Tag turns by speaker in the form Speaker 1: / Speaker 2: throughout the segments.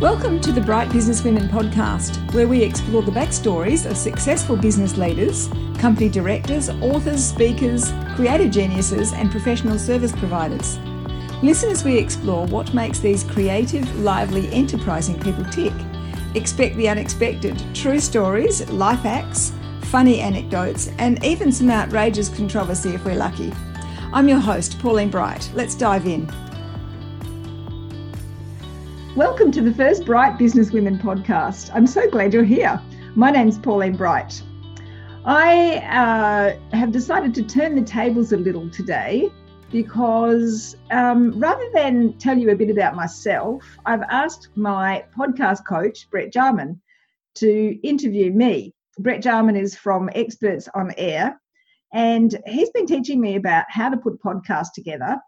Speaker 1: Welcome to the Bright Businesswomen podcast, where we explore the backstories of successful business leaders, company directors, authors, speakers, creative geniuses, and professional service providers. Listen as we explore what makes these creative, lively, enterprising people tick. Expect the unexpected, true stories, life hacks, funny anecdotes, and even some outrageous controversy if we're lucky. I'm your host, Pauline Bright. Let's dive in. Welcome to the first Bright Business Women podcast. I'm so glad you're here. My name's Pauline Bright. I uh, have decided to turn the tables a little today because um, rather than tell you a bit about myself, I've asked my podcast coach, Brett Jarman, to interview me. Brett Jarman is from Experts on Air, and he's been teaching me about how to put podcasts together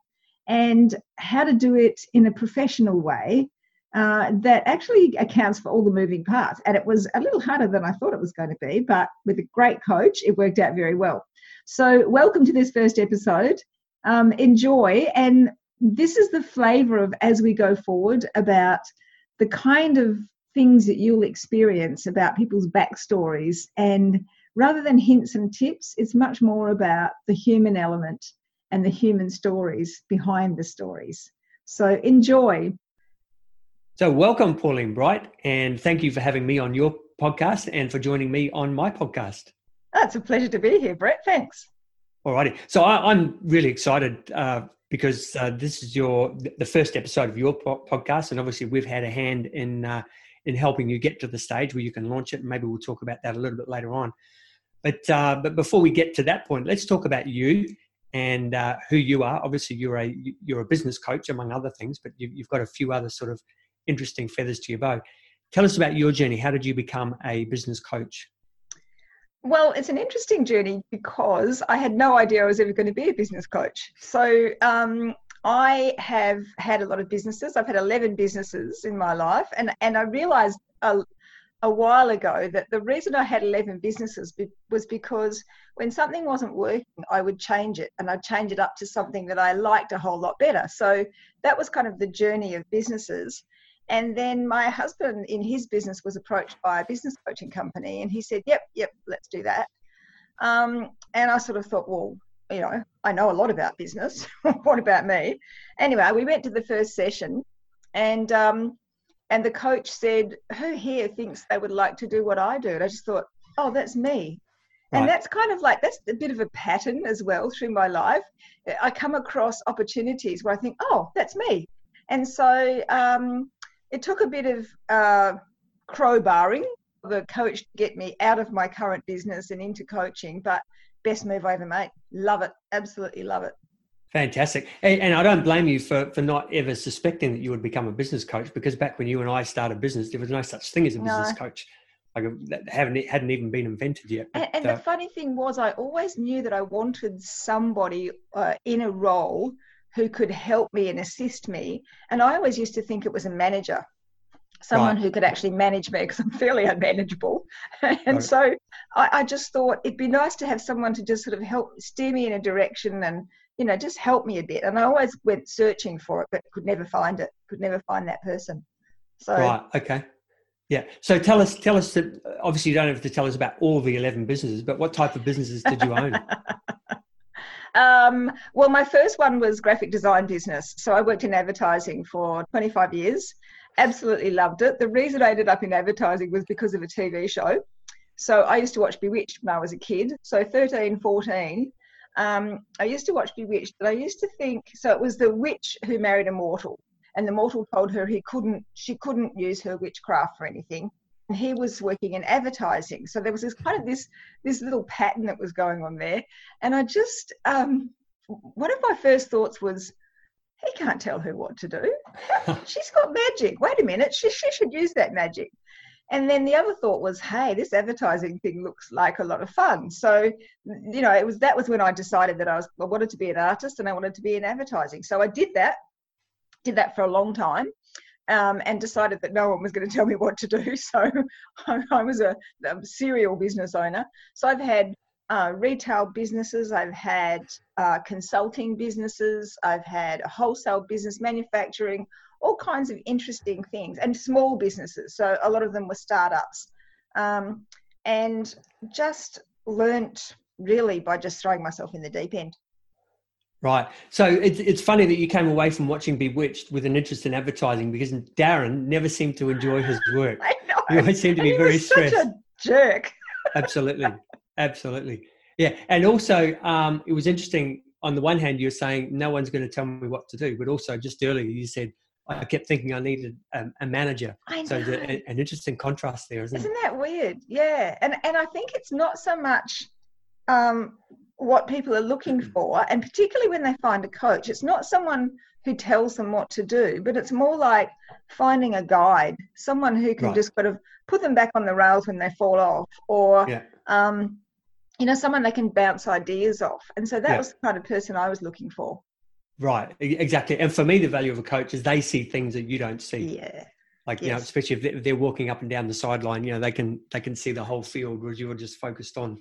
Speaker 1: and how to do it in a professional way uh, that actually accounts for all the moving parts. And it was a little harder than I thought it was going to be, but with a great coach, it worked out very well. So, welcome to this first episode. Um, enjoy. And this is the flavor of as we go forward about the kind of things that you'll experience about people's backstories. And rather than hints and tips, it's much more about the human element and the human stories behind the stories. So, enjoy.
Speaker 2: So, welcome, Pauline Bright, and thank you for having me on your podcast and for joining me on my podcast.
Speaker 1: Oh, it's a pleasure to be here, Brett. Thanks.
Speaker 2: All righty. So, I, am really excited uh, because uh, this is your the first episode of your po- podcast, and obviously we've had a hand in uh, in helping you get to the stage where you can launch it. And maybe we'll talk about that a little bit later on. But uh, but before we get to that point, let's talk about you and uh, who you are. Obviously, you're a you're a business coach among other things, but you, you've got a few other sort of interesting feathers to your bow. Tell us about your journey. How did you become a business coach?
Speaker 1: Well, it's an interesting journey because I had no idea I was ever going to be a business coach. So um, I have had a lot of businesses. I've had 11 businesses in my life, and, and I realized a, a while ago that the reason I had 11 businesses be, was because when something wasn't working, I would change it and I'd change it up to something that I liked a whole lot better. So that was kind of the journey of businesses. And then my husband in his business was approached by a business coaching company and he said, Yep, yep, let's do that. Um, and I sort of thought, Well, you know, I know a lot about business. what about me? Anyway, we went to the first session and um, and the coach said, Who here thinks they would like to do what I do? And I just thought, Oh, that's me. Right. And that's kind of like that's a bit of a pattern as well through my life. I come across opportunities where I think, oh, that's me. And so um, it took a bit of uh, crowbarring the coach to get me out of my current business and into coaching, but best move I ever made. Love it. Absolutely love it.
Speaker 2: Fantastic. And I don't blame you for, for not ever suspecting that you would become a business coach because back when you and I started business, there was no such thing as a business no. coach. Like that haven't hadn't even been invented yet.
Speaker 1: But, and, and uh, the funny thing was, I always knew that I wanted somebody uh, in a role who could help me and assist me. And I always used to think it was a manager, someone right. who could actually manage me because I'm fairly unmanageable. and right. so I, I, just thought it'd be nice to have someone to just sort of help steer me in a direction and, you know, just help me a bit. And I always went searching for it, but could never find it, could never find that person. So,
Speaker 2: right. Okay. Yeah. So tell us, tell us that obviously you don't have to tell us about all the 11 businesses, but what type of businesses did you own?
Speaker 1: Um, well, my first one was graphic design business. So I worked in advertising for 25 years. Absolutely loved it. The reason I ended up in advertising was because of a TV show. So I used to watch Bewitched when I was a kid. So 13, 14, um, I used to watch Bewitched, but I used to think so. It was the witch who married a mortal, and the mortal told her he couldn't, she couldn't use her witchcraft for anything he was working in advertising. So there was this kind of this this little pattern that was going on there. And I just um, one of my first thoughts was, he can't tell her what to do. She's got magic. Wait a minute, she, she should use that magic. And then the other thought was, hey, this advertising thing looks like a lot of fun. So, you know, it was that was when I decided that I was I wanted to be an artist and I wanted to be in advertising. So I did that, did that for a long time um, and decided that no one was going to tell me what to do. So I, I was a, a, serial business owner. So I've had uh, retail businesses, I've had uh, consulting businesses, I've had a wholesale business, manufacturing, all kinds of interesting things and small businesses. So a lot of them were startups. Um, and just learnt really by just throwing myself in the deep end.
Speaker 2: Right. So it's, it's funny that you came away from watching Bewitched with an interest in advertising because Darrin never seemed to enjoy his work.
Speaker 1: I know.
Speaker 2: You always seemed to be very stressed.
Speaker 1: Such a jerk.
Speaker 2: Absolutely. Absolutely. Yeah. And also, um, it was interesting. On the one hand, you're saying no one's going to tell me what to do, but also just earlier you said I kept thinking I needed a, a manager.
Speaker 1: I know.
Speaker 2: So a, an interesting contrast there, isn't,
Speaker 1: isn't it? that weird? Yeah. And and I think it's not so much um, what people are looking mm. for, and particularly when they find a coach, it's not someone who tells them what to do, but it's more like finding a guide, someone who can right. just sort of put them back on the rails when they fall off, or yeah. um, you know, someone they can bounce ideas off. And so that yeah. was the kind of person I was looking for.
Speaker 2: Right, exactly. And for me, the value of a coach is they see things that you don't see.
Speaker 1: Yeah.
Speaker 2: Like yes. you know, especially if they're walking up and down the sideline, you know, they can they can see the whole field, whereas you're just focused on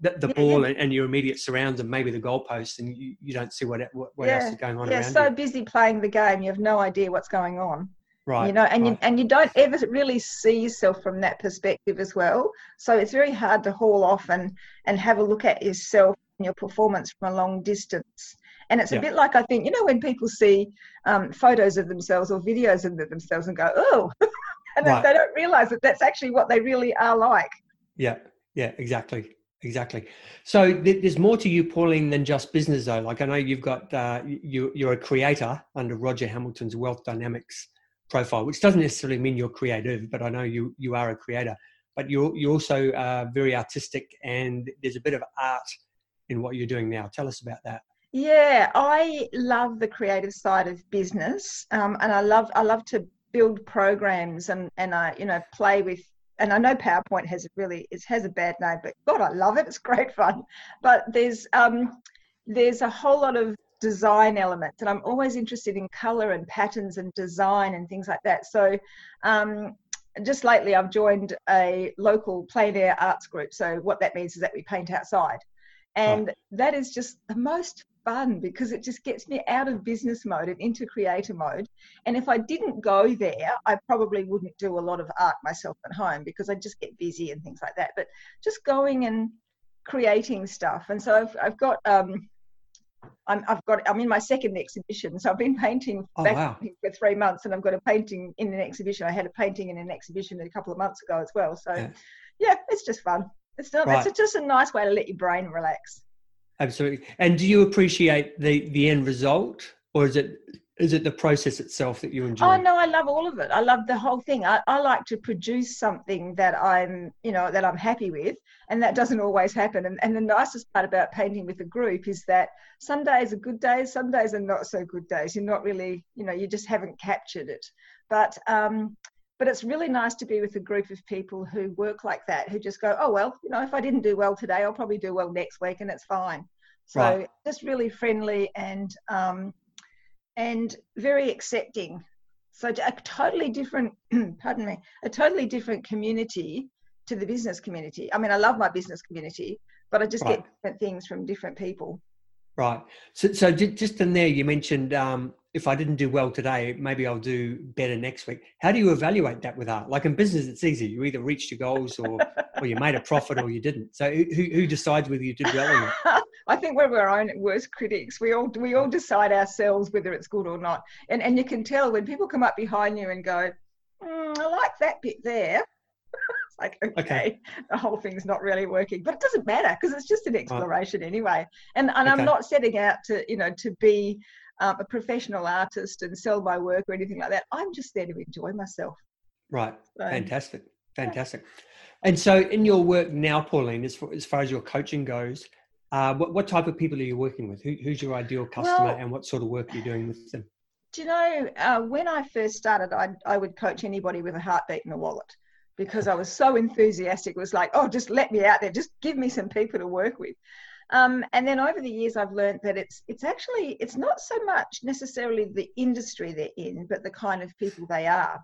Speaker 2: the, the yeah, ball yeah. And, your immediate surrounds and maybe the goalposts, and you, you don't see what what, what yeah. else is going on.
Speaker 1: Yeah, so
Speaker 2: you.
Speaker 1: busy playing the game, you have no idea what's going on.
Speaker 2: Right.
Speaker 1: You know, and
Speaker 2: right.
Speaker 1: you and you don't ever really see yourself from that perspective as well. So it's very hard to haul off and and have a look at yourself and your performance from a long distance. And it's a bit like I think you know when people see um, photos of themselves or videos of themselves and go, oh, and right. they don't realize that that's actually what they really are like.
Speaker 2: Yeah. Yeah. Exactly exactly. So th- there's more to you, Pauline, than just business, though. Like I know you've got uh, you you're a creator under Roger Hamilton's Wealth Dynamics profile, which doesn't necessarily mean you're creative, but I know you you are a creator. But you're you're also uh, very artistic, and there's a bit of art in what you're doing now. Tell us about that.
Speaker 1: Yeah, I love the creative side of business, um, and I love I love to build programs and and I you know play with and I know PowerPoint has really it has a bad name, but God, I love it. It's great fun. But there's um, there's a whole lot of design elements, and I'm always interested in color and patterns and design and things like that. So um, just lately, I've joined a local plein air arts group. So what that means is that we paint outside, and right. that is just the most fun because it just gets me out of business mode and into creator mode. And if I didn't go there, I probably wouldn't do a lot of art myself at home because I just get busy and things like that. But just going and creating stuff. And so I've, I've got, um, I'm, I've got, I'm in my second exhibition. So I've been painting
Speaker 2: oh, wow.
Speaker 1: for three months and I've got a painting in an exhibition. I had a painting in an exhibition a couple of months ago as well. So yeah, yeah it's just fun. It's, not, right. it's just a nice way to let your brain relax.
Speaker 2: Absolutely. And do you appreciate the the end result, or is it is it the process itself that you enjoy?
Speaker 1: Oh no, I love all of it. I love the whole thing. I, I like to produce something that I'm, you know, that I'm happy with, and that doesn't always happen. And, and the nicest part about painting with a group is that some days are good days, some days are not so good days. You're not really, you know, you just haven't captured it. But um, but it's really nice to be with a group of people who work like that who just go oh well you know if i didn't do well today i'll probably do well next week and it's fine so right. just really friendly and um, and very accepting so a totally different pardon me a totally different community to the business community i mean i love my business community but i just right. get different things from different people
Speaker 2: right so so just in there you mentioned um, if I didn't do well today, maybe I'll do better next week. How do you evaluate that with art? Like in business, it's easy. You either reached your goals or, or you made a profit or you didn't. So who, who decides whether you did well or not?
Speaker 1: I think we're our own worst critics. We all we all decide ourselves whether it's good or not. And and you can tell when people come up behind you and go, mm, I like that bit there. Like okay, okay, the whole thing's not really working, but it doesn't matter because it's just an exploration anyway. And and okay. I'm not setting out to you know to be um, a professional artist and sell my work or anything like that. I'm just there to enjoy myself.
Speaker 2: Right. So, Fantastic. Fantastic. Yeah. And so, in your work now, Pauline, as far as, far as your coaching goes, uh, what, what type of people are you working with? Who, who's your ideal customer well, and what sort of work are you doing with them?
Speaker 1: Do you know, uh, when I first started, I, I would coach anybody with a heartbeat and a wallet because I was so enthusiastic. It was like, oh, just let me out there, just give me some people to work with. Um, and then over the years, I've learned that it's it's actually it's not so much necessarily the industry they're in, but the kind of people they are.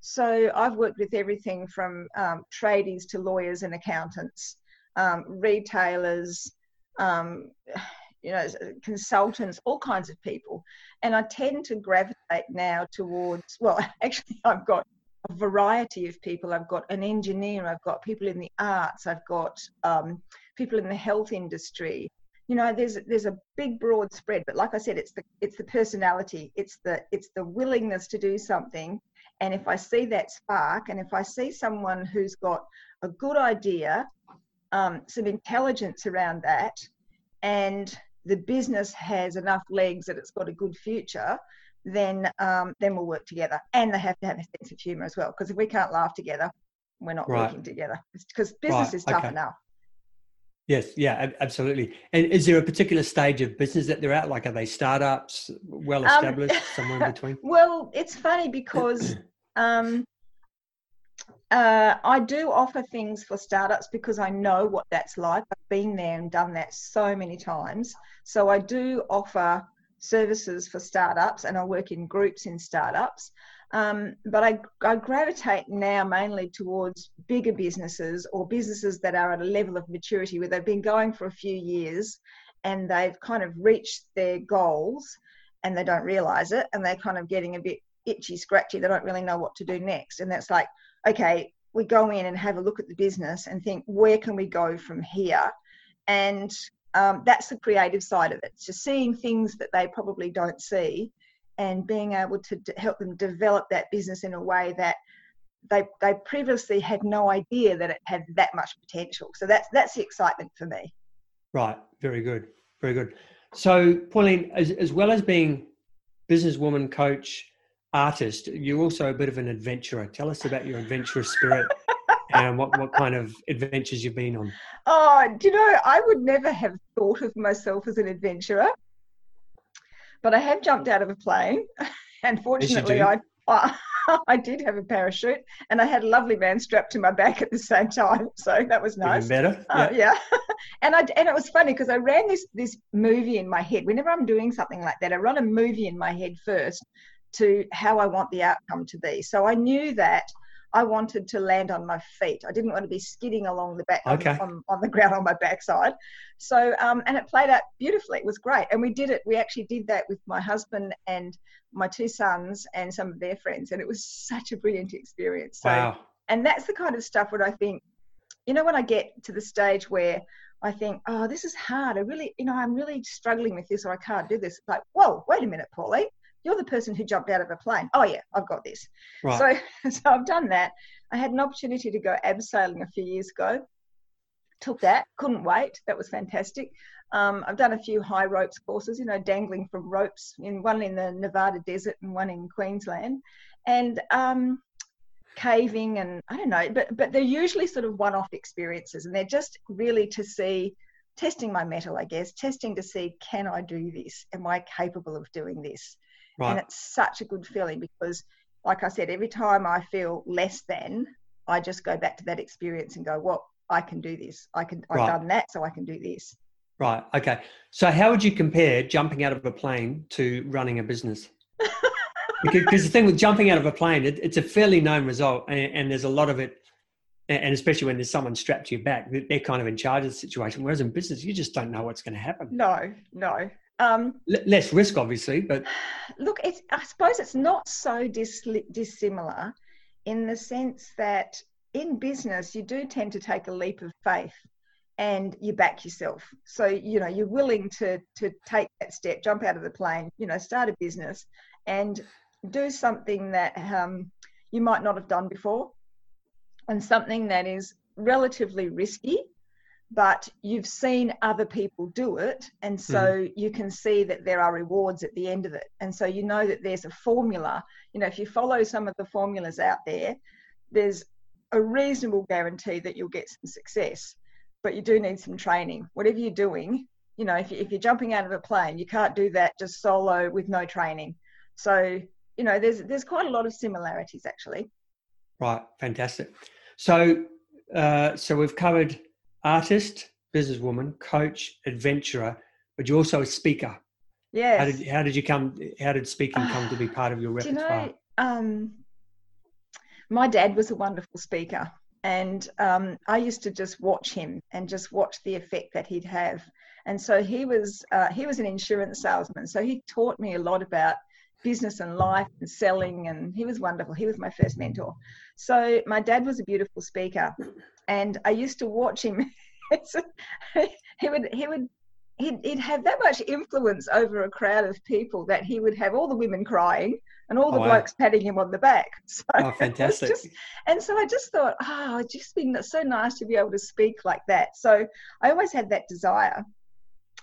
Speaker 1: So I've worked with everything from um, tradies to lawyers and accountants, um, retailers, um, you know, consultants, all kinds of people. And I tend to gravitate now towards, well, actually, I've got variety of people. I've got an engineer, I've got people in the arts, I've got um, people in the health industry. You know, there's there's a big broad spread, but like I said, it's the it's the personality, it's the it's the willingness to do something. And if I see that spark, and if I see someone who's got a good idea, um, some intelligence around that, and the business has enough legs that it's got a good future, then um, then we'll work together. And they have to have a sense of humour as well, because if we can't laugh together, we're not right. working together. Because business right. is tough okay. enough.
Speaker 2: Yes, yeah, absolutely. And is there a particular stage of business that they're at? Like, are they startups, well um, established, um, somewhere in between?
Speaker 1: Well, it's funny because um, uh, I do offer things for startups because I know what that's like. I've been there and done that so many times. So I do offer services for startups and I work in groups in startups. Um, but I, I gravitate now mainly towards bigger businesses or businesses that are at a level of maturity where they've been going for a few years and they've kind of reached their goals and they don't realize it and they're kind of getting a bit itchy, scratchy. They don't really know what to do next. And that's like, okay, we go in and have a look at the business and think, where can we go from here? And um, that's the creative side of it. So seeing things that they probably don't see and being able to d- help them develop that business in a way that they, they previously had no idea that it had that much potential. So that's that's the excitement for me.
Speaker 2: Right. Very good. Very good. So Pauline, as, as well as being businesswoman, coach, artist, you're also a bit of an adventurer. Tell us about your adventurous spirit and what, what kind of adventures you've been on.
Speaker 1: Oh, do you know, I would never have thought of myself as an adventurer, but I have jumped out of a plane. And fortunately, yes, I, I did have a parachute and I had a lovely man strapped to my back at the same time. So that was nice.
Speaker 2: Even better.
Speaker 1: Uh, yeah. and I, and it was funny because I ran this, this movie in my head. Whenever I'm doing something like that, I run a movie in my head first to how I want the outcome to be. So I knew that I wanted to land on my feet. I didn't want to be skidding along the back okay. on, on, the ground on my backside. So um, and it played out beautifully. It was great, and we did it. We actually did that with my husband and my two sons and some of their friends, and it was such a brilliant experience. So,
Speaker 2: wow.
Speaker 1: And that's the kind of stuff where I think, you know, when I get to the stage where I think, oh, this is hard. I really, you know, I'm really struggling with this, or I can't do this. It's like, whoa, wait a minute, Pauline you're the person who jumped out of a plane. Oh yeah, I've got this. Right. So, so I've done that. I had an opportunity to go abseiling a few years ago. Took that, couldn't wait. That was fantastic. Um, I've done a few high ropes courses, you know, dangling from ropes, in one in the Nevada desert and one in Queensland, and um, caving and I don't know, but but they're usually sort of one-off experiences, and they're just really to see testing my mettle, I guess, testing to see can I do this? Am I capable of doing this? Right. And it's such a good feeling because, like I said, every time I feel less than, I just go back to that experience and go, well, I can do this. I can, I've right. done that, so I can do this.
Speaker 2: Right. Okay. So, how would you compare jumping out of a plane to running a business? because, the thing with jumping out of a plane, it, it's a fairly known result, and, and, there's a lot of it. And especially when there's someone strapped to your back, they're kind of in charge of the situation. Whereas in business, you just don't know what's going to happen.
Speaker 1: No, no. Um,
Speaker 2: L- less risk, obviously, but
Speaker 1: look, it's, I suppose it's not so dis- dissimilar in the sense that in business you do tend to take a leap of faith and you back yourself. So you know you're willing to to take that step, jump out of the plane, you know, start a business and do something that um, you might not have done before, and something that is relatively risky but you've seen other people do it and so mm. you can see that there are rewards at the end of it. And so you know that there's a formula. You know if you follow some of the formulas out there there's a reasonable guarantee that you'll get some success but you do need some training. Whatever you're doing you know if, you, if you're jumping out of a plane you can't do that just solo with no training. So you know there's there's quite a lot of similarities actually.
Speaker 2: Right. Fantastic. So uh, so we've covered artist, businesswoman, coach, adventurer, but you're also a speaker.
Speaker 1: Yeah.
Speaker 2: How did how did you come? How did speaking come to be part of your repertoire?
Speaker 1: You know, um, my dad was a wonderful speaker, and um, I used to just watch him and just watch the effect that he'd have. And so he was uh, he was an insurance salesman. So he taught me a lot about business and life and selling, and he was wonderful. He was my first mentor. So my dad was a beautiful speaker, and I used to watch him. he would he would he'd, he'd have that much influence over a crowd of people that he would have all the women crying and all oh, the oh, blokes wow. patting him on the back.
Speaker 2: So oh, fantastic!
Speaker 1: Just, and so I just thought, ah, oh, it's just been so nice to be able to speak like that. So I always had that desire.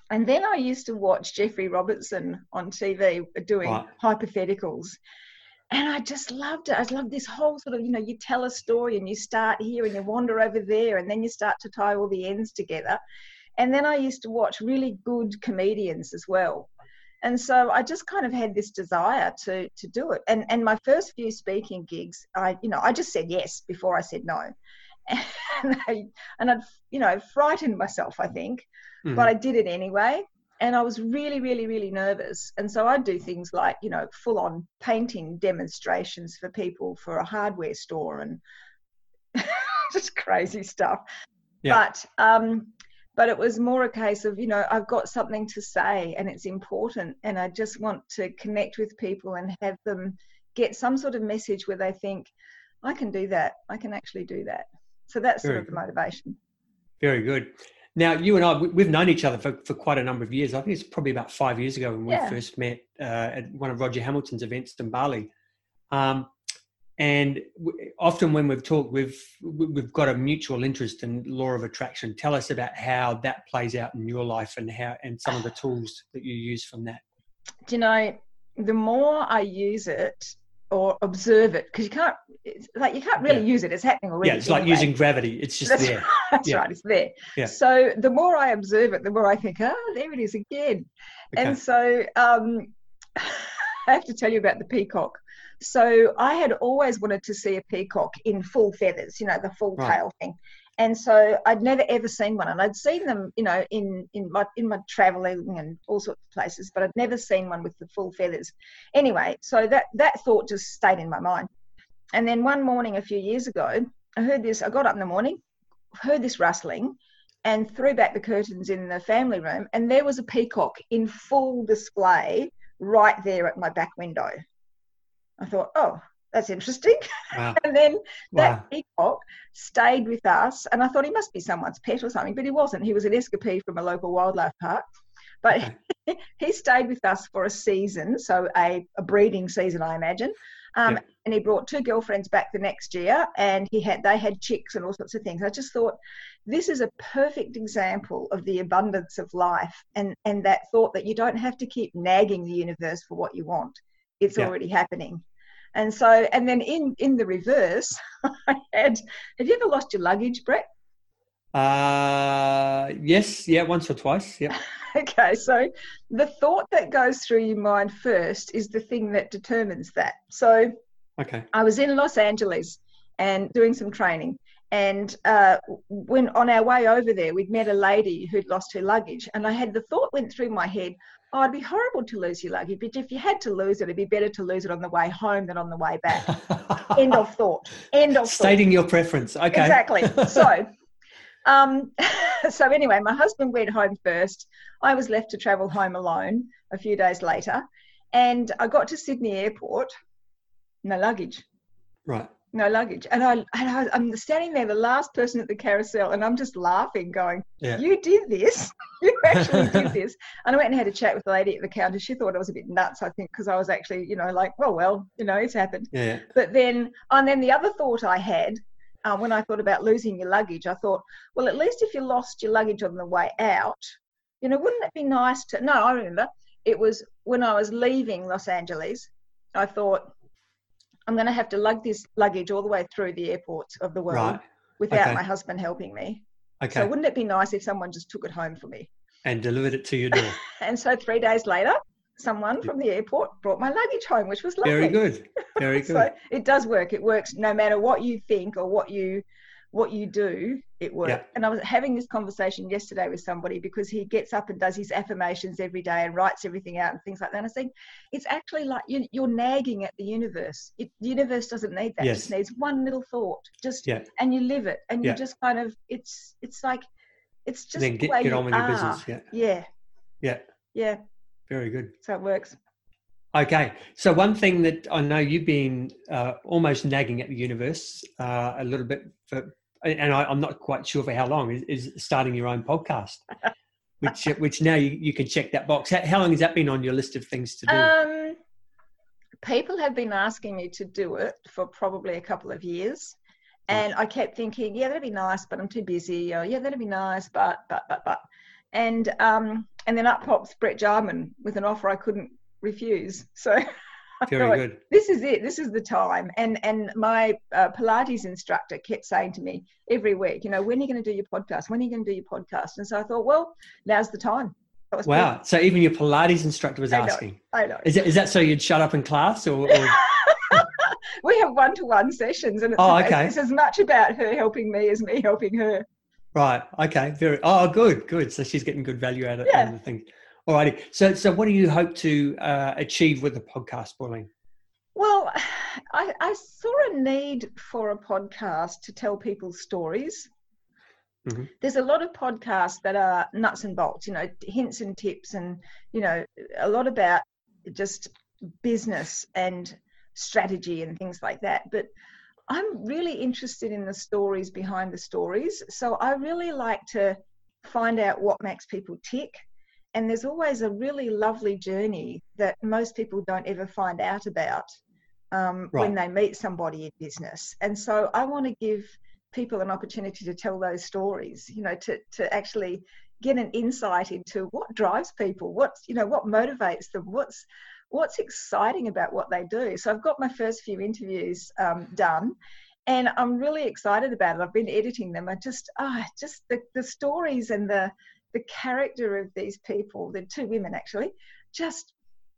Speaker 1: And then I used to watch Geoffrey Robertson on TV doing hypotheticals. And I just loved it. I loved this whole sort of, you know, you tell a story and you start here and you wander over there and then you start to tie all the ends together. And then I used to watch really good comedians as well. And so I just kind of had this desire to to do it. And and my first few speaking gigs, I you know I just said yes before I said no, and I and I'd you know frightened myself I think, mm-hmm. but I did it anyway. And I was really really really nervous. And so I'd do things like you know full on painting demonstrations for people for a hardware store and just crazy stuff. Yeah. But um, but it was more a case of you know i've got something to say and it's important and i just want to connect with people and have them get some sort of message where they think i can do that i can actually do that so that's Very sort of the motivation
Speaker 2: Very good. Now, you and I, we've known each other for, for quite a number of years. I think it's probably about five years ago when we yeah. first met uh, at one of Roger Hamilton's events in Bali. Um, and often when we've talked we've we've got a mutual interest in law of attraction tell us about how that plays out in your life and how and some of the tools that you use from that
Speaker 1: do you know the more i use it or observe it because you can't like you can't really yeah. use it it's happening already
Speaker 2: yeah it's anyway. like using gravity it's just
Speaker 1: that's
Speaker 2: there
Speaker 1: right, that's yeah. right it's there
Speaker 2: yeah.
Speaker 1: so the more i observe it the more i think oh there it is again okay. and so um i have to tell you about the peacock so I had always wanted to see a peacock in full feathers, you know, the full right. tail thing. And so I'd never ever seen one, and I'd seen them, you know, in in my in my traveling and all sorts of places, but I'd never seen one with the full feathers. Anyway, so that that thought just stayed in my mind. And then one morning a few years ago, I heard this. I got up in the morning, heard this rustling, and threw back the curtains in the family room, and there was a peacock in full display right there at my back window. I thought, oh, that's interesting. Wow. and then that wow. peacock stayed with us, and I thought he must be someone's pet or something, but he wasn't. He was an escapee from a local wildlife park. But okay. he stayed with us for a season, so a, a breeding season, I imagine. Um, yep. And he brought two girlfriends back the next year, and he had they had chicks and all sorts of things. I just thought this is a perfect example of the abundance of life, and and that thought that you don't have to keep nagging the universe for what you want it's yeah. already happening and so and then in in the reverse i had have you ever lost your luggage brett?
Speaker 2: Uh yes yeah once or twice yeah.
Speaker 1: Okay so the thought that goes through your mind first is the thing that determines that. So
Speaker 2: okay.
Speaker 1: I was in los angeles and doing some training and uh, when on our way over there we'd met a lady who'd lost her luggage and i had the thought went through my head oh, it'd be horrible to lose your luggage, but if you had to lose it, it'd be better to lose it on the way home than on the way back. End of thought. End of
Speaker 2: Stating
Speaker 1: thought.
Speaker 2: your preference. Okay.
Speaker 1: Exactly. So, um, so anyway, my husband went home first. I was left to travel home alone a few days later, and I got to Sydney Airport, no luggage.
Speaker 2: Right
Speaker 1: no luggage. And I, and I, am standing there, the last person at the carousel, and I'm just laughing, going, yeah. "You did this! you actually did this!" And I went and had a chat with the lady at the counter. She thought I was a bit nuts, I think, because I was actually, you know, like, "Well, well, you know, it's happened."
Speaker 2: Yeah.
Speaker 1: But then, and then the other thought I had. Uh, when I thought about losing your luggage, I thought, well, at least if you lost your luggage on the way out, you know, wouldn't it be nice to? No, I remember it was when I was leaving Los Angeles. I thought, I'm going to have to lug this luggage all the way through the airports of the world right. without okay. my husband helping me.
Speaker 2: Okay.
Speaker 1: So wouldn't it be nice if someone just took it home for me?
Speaker 2: And delivered it to your door.
Speaker 1: and so three days later, someone from the airport brought my luggage home, which was lovely.
Speaker 2: Very good. Very good. so
Speaker 1: it does work. It works no matter what you think or what you what you do, it works. Yeah. And I was having this conversation yesterday with somebody because he gets up and does his affirmations every day and writes everything out and things like that. And I think it's actually like you, are nagging at the universe. It, the universe doesn't need that. Yes. It just needs one little thought. Just
Speaker 2: yeah.
Speaker 1: and you live it, and yeah. you just kind of it's it's like it's just
Speaker 2: then get,
Speaker 1: the
Speaker 2: get on with your business. Yeah.
Speaker 1: Yeah,
Speaker 2: Yeah.
Speaker 1: yeah.
Speaker 2: Very good.
Speaker 1: So it works.
Speaker 2: Okay. So one thing that I know you've been uh, almost nagging at the universe uh, a little bit for, and I, I'm not quite sure for how long, is, is starting your own podcast, which which now you, you can check that box. How, how long has that been on your list of things to do?
Speaker 1: Um, people have been asking me to do it for probably a couple of years. And I kept thinking, yeah, that'd be nice, but I'm too busy. Or yeah, that'd be nice, but but but but. And um, and then up pops Brett Jarman with an offer I couldn't refuse. So
Speaker 2: Very
Speaker 1: thought,
Speaker 2: good.
Speaker 1: this is it. This is the time. And and my uh, Pilates instructor kept saying to me every week, you know, when are you going to do your podcast? When are you going to do your podcast? And so I thought, well, now's the time.
Speaker 2: Wow. So even your Pilates instructor was
Speaker 1: I know.
Speaker 2: asking.
Speaker 1: I know.
Speaker 2: Is that, is that so you'd shut up in class or? or
Speaker 1: we have one-to-one sessions, and it's,
Speaker 2: Oh,
Speaker 1: it's-
Speaker 2: okay.
Speaker 1: it's as much about her helping me as me helping her.
Speaker 2: right. Okay. Very. Oh, good. Good. So she's getting good value out of,
Speaker 1: Yeah.
Speaker 2: out of the thing. Alrighty. So so what do you hope to uh, achieve with the podcast, Pauline?
Speaker 1: Well, I, I saw a need for a podcast to tell people's stories.
Speaker 2: Mhm.
Speaker 1: There's a lot of podcasts that are nuts and bolts, you know, hints and tips, and you know, a lot about just business and strategy and things like that. But I'm really interested in the stories behind the stories. So I really like to find out what makes people tick. And there's always a really lovely journey that most people don't ever find out about um, when they meet somebody in business. And so I want to give people an opportunity to tell those stories, you know, to, to actually get an insight into what drives people, what's, you know, what motivates them, what's, what's exciting about what they do. So I've got my first few interviews um, done and I'm really excited about it. I've been editing them. I just, ah, just the, the stories and the, the character of these people, the two women actually, just,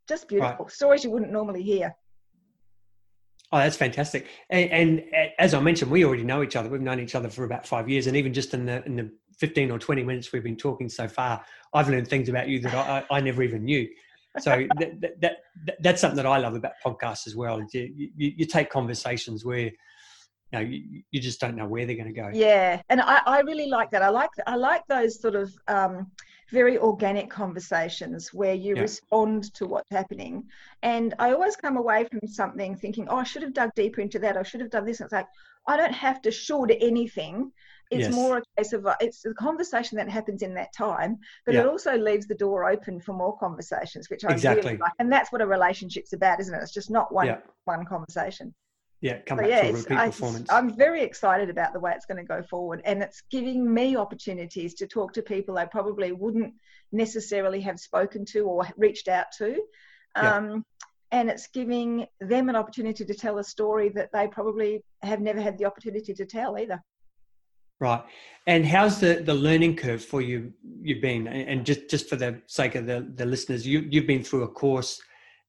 Speaker 1: just beautiful stories you wouldn't normally hear.
Speaker 2: Oh, that's fantastic. And, and as I mentioned, we already know each other. We've known each other for about five years, and even just in the in the fifteen or twenty minutes we've been talking so far, I've learned things about you that I, I I never even knew. So that, that, that, that's something that I love about podcasts as well. You, you, you take conversations where you know you, you just don't know where they're going to go.
Speaker 1: Yeah, and I, I really like that. I like I like those sort of um, very organic conversations where you
Speaker 2: Yeah.
Speaker 1: respond to what's happening. And I always come away from something thinking, oh, I should have dug deeper into that. I should have done this. And it's like I don't have to should anything. It's
Speaker 2: Yes.
Speaker 1: more a case of uh, it's the conversation that happens in that time, but
Speaker 2: Yeah.
Speaker 1: it also leaves the door open for more conversations, which I
Speaker 2: Exactly.
Speaker 1: really like. And that's what a relationship's about, isn't it? It's just not one
Speaker 2: Yeah.
Speaker 1: one conversation.
Speaker 2: Yeah, come
Speaker 1: So
Speaker 2: back
Speaker 1: yeah,
Speaker 2: to a repeat
Speaker 1: I,
Speaker 2: performance.
Speaker 1: I'm very excited about the way it's going to go forward, and it's giving me opportunities to talk to people I probably wouldn't necessarily have spoken to or reached out to.
Speaker 2: Yeah.
Speaker 1: Um, and it's giving them an opportunity to tell a story that they probably have never had the opportunity to tell either.
Speaker 2: Right. And how's the, the learning curve for you you've been and and just, just for the sake of the, the listeners, you you've been through a course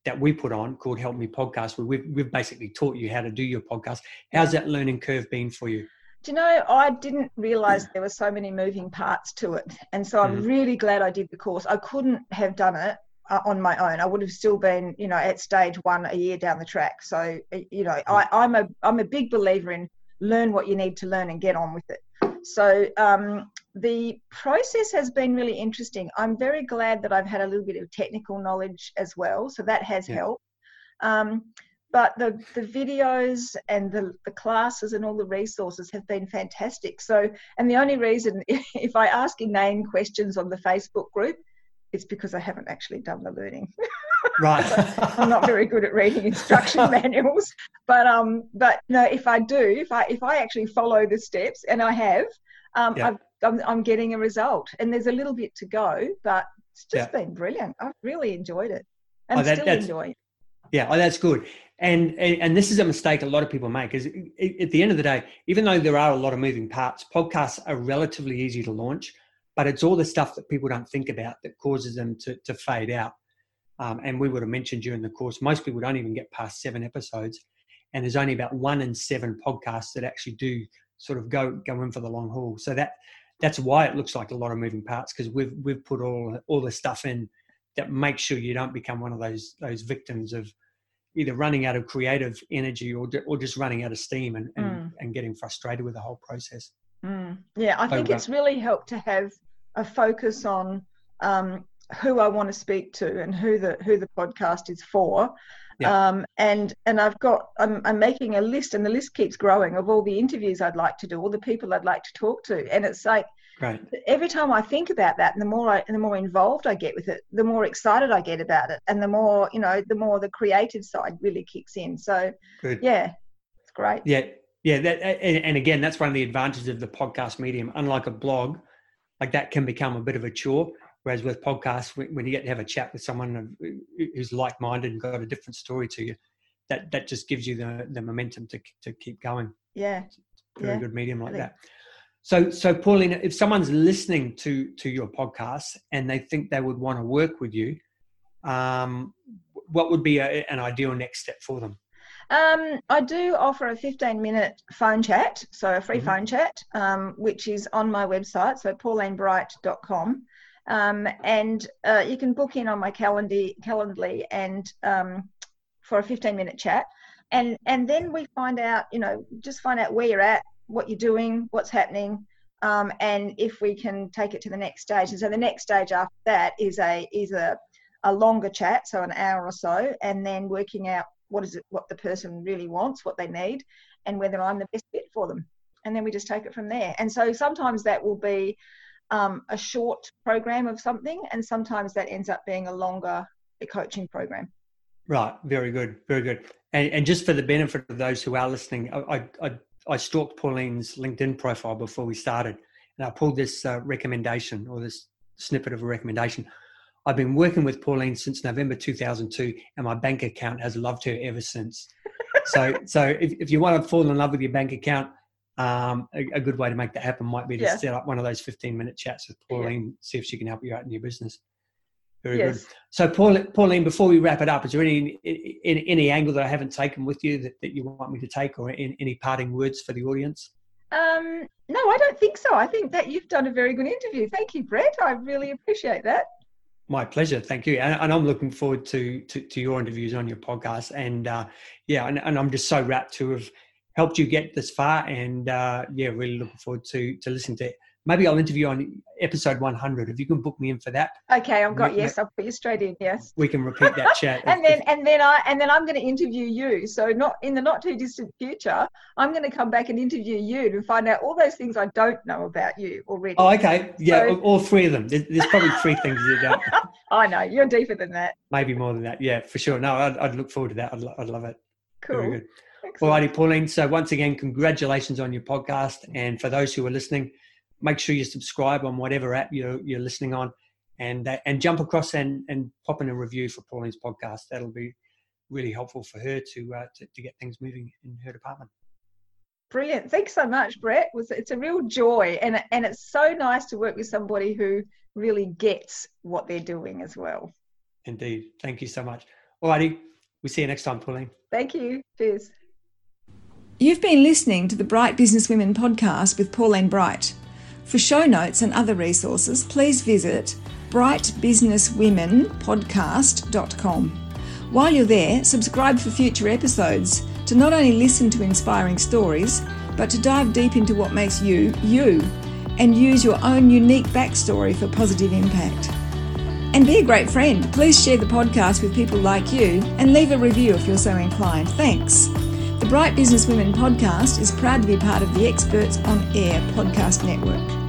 Speaker 2: that we put on called Help Me Podcast where we've we've basically taught you how to do your podcast. How's that learning curve been for you?
Speaker 1: Do you know, I didn't realize there were so many moving parts to it. And so I'm
Speaker 2: Mhm.
Speaker 1: really glad I did the course. I couldn't have done it uh, on my own. I would have still been, you know, at stage one a year down the track. So, you know, I, I'm a I'm a big believer in learn what you need to learn and get on with it. So um, the process has been really interesting. I'm very glad that I've had a little bit of technical knowledge as well. So that has
Speaker 2: Yeah.
Speaker 1: helped. Um, but the, the videos and the, the classes and all the resources have been fantastic. So, and the only reason, if I ask inane questions on the Facebook group, it's because I haven't actually done the learning.
Speaker 2: Right.
Speaker 1: I'm not very good at reading instruction manuals, but um, but no, if I do, if I if I actually follow the steps, and I have, um,
Speaker 2: Yeah.
Speaker 1: I've, I'm I'm getting a result, and there's a little bit to go, but it's just
Speaker 2: Yeah.
Speaker 1: been brilliant. I've really enjoyed it, and
Speaker 2: Oh, that-
Speaker 1: still enjoying. it.
Speaker 2: Yeah, oh, that's good. And, and and this is a mistake a lot of people make. Is at the end of the day, even though there are a lot of moving parts, podcasts are relatively easy to launch, but it's all the stuff that people don't think about that causes them to to fade out. Um, and we would have mentioned during the course, most people don't even get past seven episodes, and there's only about one in seven podcasts that actually do sort of go go in for the long haul. So that that's why it looks like a lot of moving parts because we've we've put all all the stuff in that makes sure you don't become one of those those victims of either running out of creative energy or or just running out of steam and and,
Speaker 1: Mm.
Speaker 2: and getting frustrated with the whole process.
Speaker 1: Mm. Yeah, I think
Speaker 2: Over.
Speaker 1: it's really helped to have a focus on um, who I want to speak to and who the who the podcast is for. Yeah. Um, and and I've got I'm, I'm making a list and the list keeps growing of all the interviews I'd like to do, all the people I'd like to talk to, and it's like
Speaker 2: right.
Speaker 1: every time I think about that, and the more I and the more involved I get with it, the more excited I get about it, and the more you know, the more the creative side really kicks in. So Good. yeah, it's great.
Speaker 2: Yeah, yeah. That and, and again, that's one of the advantages of the podcast medium. Unlike a blog, like that can become a bit of a chore Whereas with podcasts, when you get to have a chat with someone who's like-minded and got a different story to you, that that just gives you the the momentum to to keep going.
Speaker 1: Yeah,
Speaker 2: very yeah. good medium like that. So so Pauline, if someone's listening to to your podcast and they think they would want to work with you, um, what would be a, an ideal next step for them?
Speaker 1: Um, I do offer a 15 minute phone chat, so a free mm-hmm. phone chat, um, which is on my website, so paulinebright.com. Um, and uh, you can book in on my Calendly, Calendly and um, for a 15 minute chat. And, and then we find out, you know, just find out where you're at, what you're doing, what's happening, um, and if we can take it to the next stage. And so the next stage after that is a is a, a longer chat, so an hour or so, and then working out what is it, what the person really wants, what they need, and whether I'm the best fit for them. And then we just take it from there. And so sometimes that will be um, a short program of something, and sometimes that ends up being a longer coaching program.
Speaker 2: Right, very good, very good. And, and just for the benefit of those who are listening, I, I, I stalked Pauline's LinkedIn profile before we started, and I pulled this uh, recommendation or this snippet of a recommendation. I've been working with Pauline since November 2002, and my bank account has loved her ever since. so, so if, if you want to fall in love with your bank account, um, a, a, good way to make that happen might be to yeah. set up one of those 15 minute chats with Pauline, yeah. see if she can help you out in your business. Very yes. good. So, Pauline, before we wrap it up, is there any, any, any angle that I haven't taken with you that, that you want me to take, or any, any parting words for the audience?
Speaker 1: Um, no, I don't think so. I think that you've done a very good interview. Thank you, Brett. I really appreciate that.
Speaker 2: My pleasure. Thank you. And, and I'm looking forward to, to, to your interviews on your podcast. And uh, yeah, and, and I'm just so rapt to have helped you get this far. And uh, yeah, really looking forward to to listen to it. Maybe I'll interview on episode 100 if you can book me in for that.
Speaker 1: Okay, I've got yes. I'll put you straight in. Yes,
Speaker 2: we can repeat that chat.
Speaker 1: and then and then I and then I'm going to interview you. So not in the not too distant future, I'm going to come back and interview you to find out all those things I don't know about you already.
Speaker 2: Oh, okay. Yeah, so, all three of them. There's probably three things you don't.
Speaker 1: I know you're deeper than that.
Speaker 2: Maybe more than that. Yeah, for sure. No, I'd, I'd look forward to that. I'd, I'd love it.
Speaker 1: Cool.
Speaker 2: Excellent. Alrighty, Pauline. So once again, congratulations on your podcast. And for those who are listening, make sure you subscribe on whatever app you're, you're listening on and uh, and jump across and, and pop in a review for Pauline's podcast. That'll be really helpful for her to, uh, to, to get things moving in her department.
Speaker 1: Brilliant. Thanks so much, Brett. It's a real joy. And, and it's so nice to work with somebody who really gets what they're doing as well.
Speaker 2: Indeed. Thank you so much. Alrighty. We'll see you next time, Pauline.
Speaker 1: Thank you. Cheers.
Speaker 3: You've been listening to the Bright Businesswomen podcast with Pauline Bright. For show notes and other resources, please visit brightbusinesswomenpodcast.com. While you're there, subscribe for future episodes to not only listen to inspiring stories, but to dive deep into what makes you, you, and use your own unique backstory for positive impact. And be a great friend. Please share the podcast with people like you and leave a review if you're so inclined. Thanks. The Bright Businesswomen podcast is proud to be part of the Experts on Air podcast network.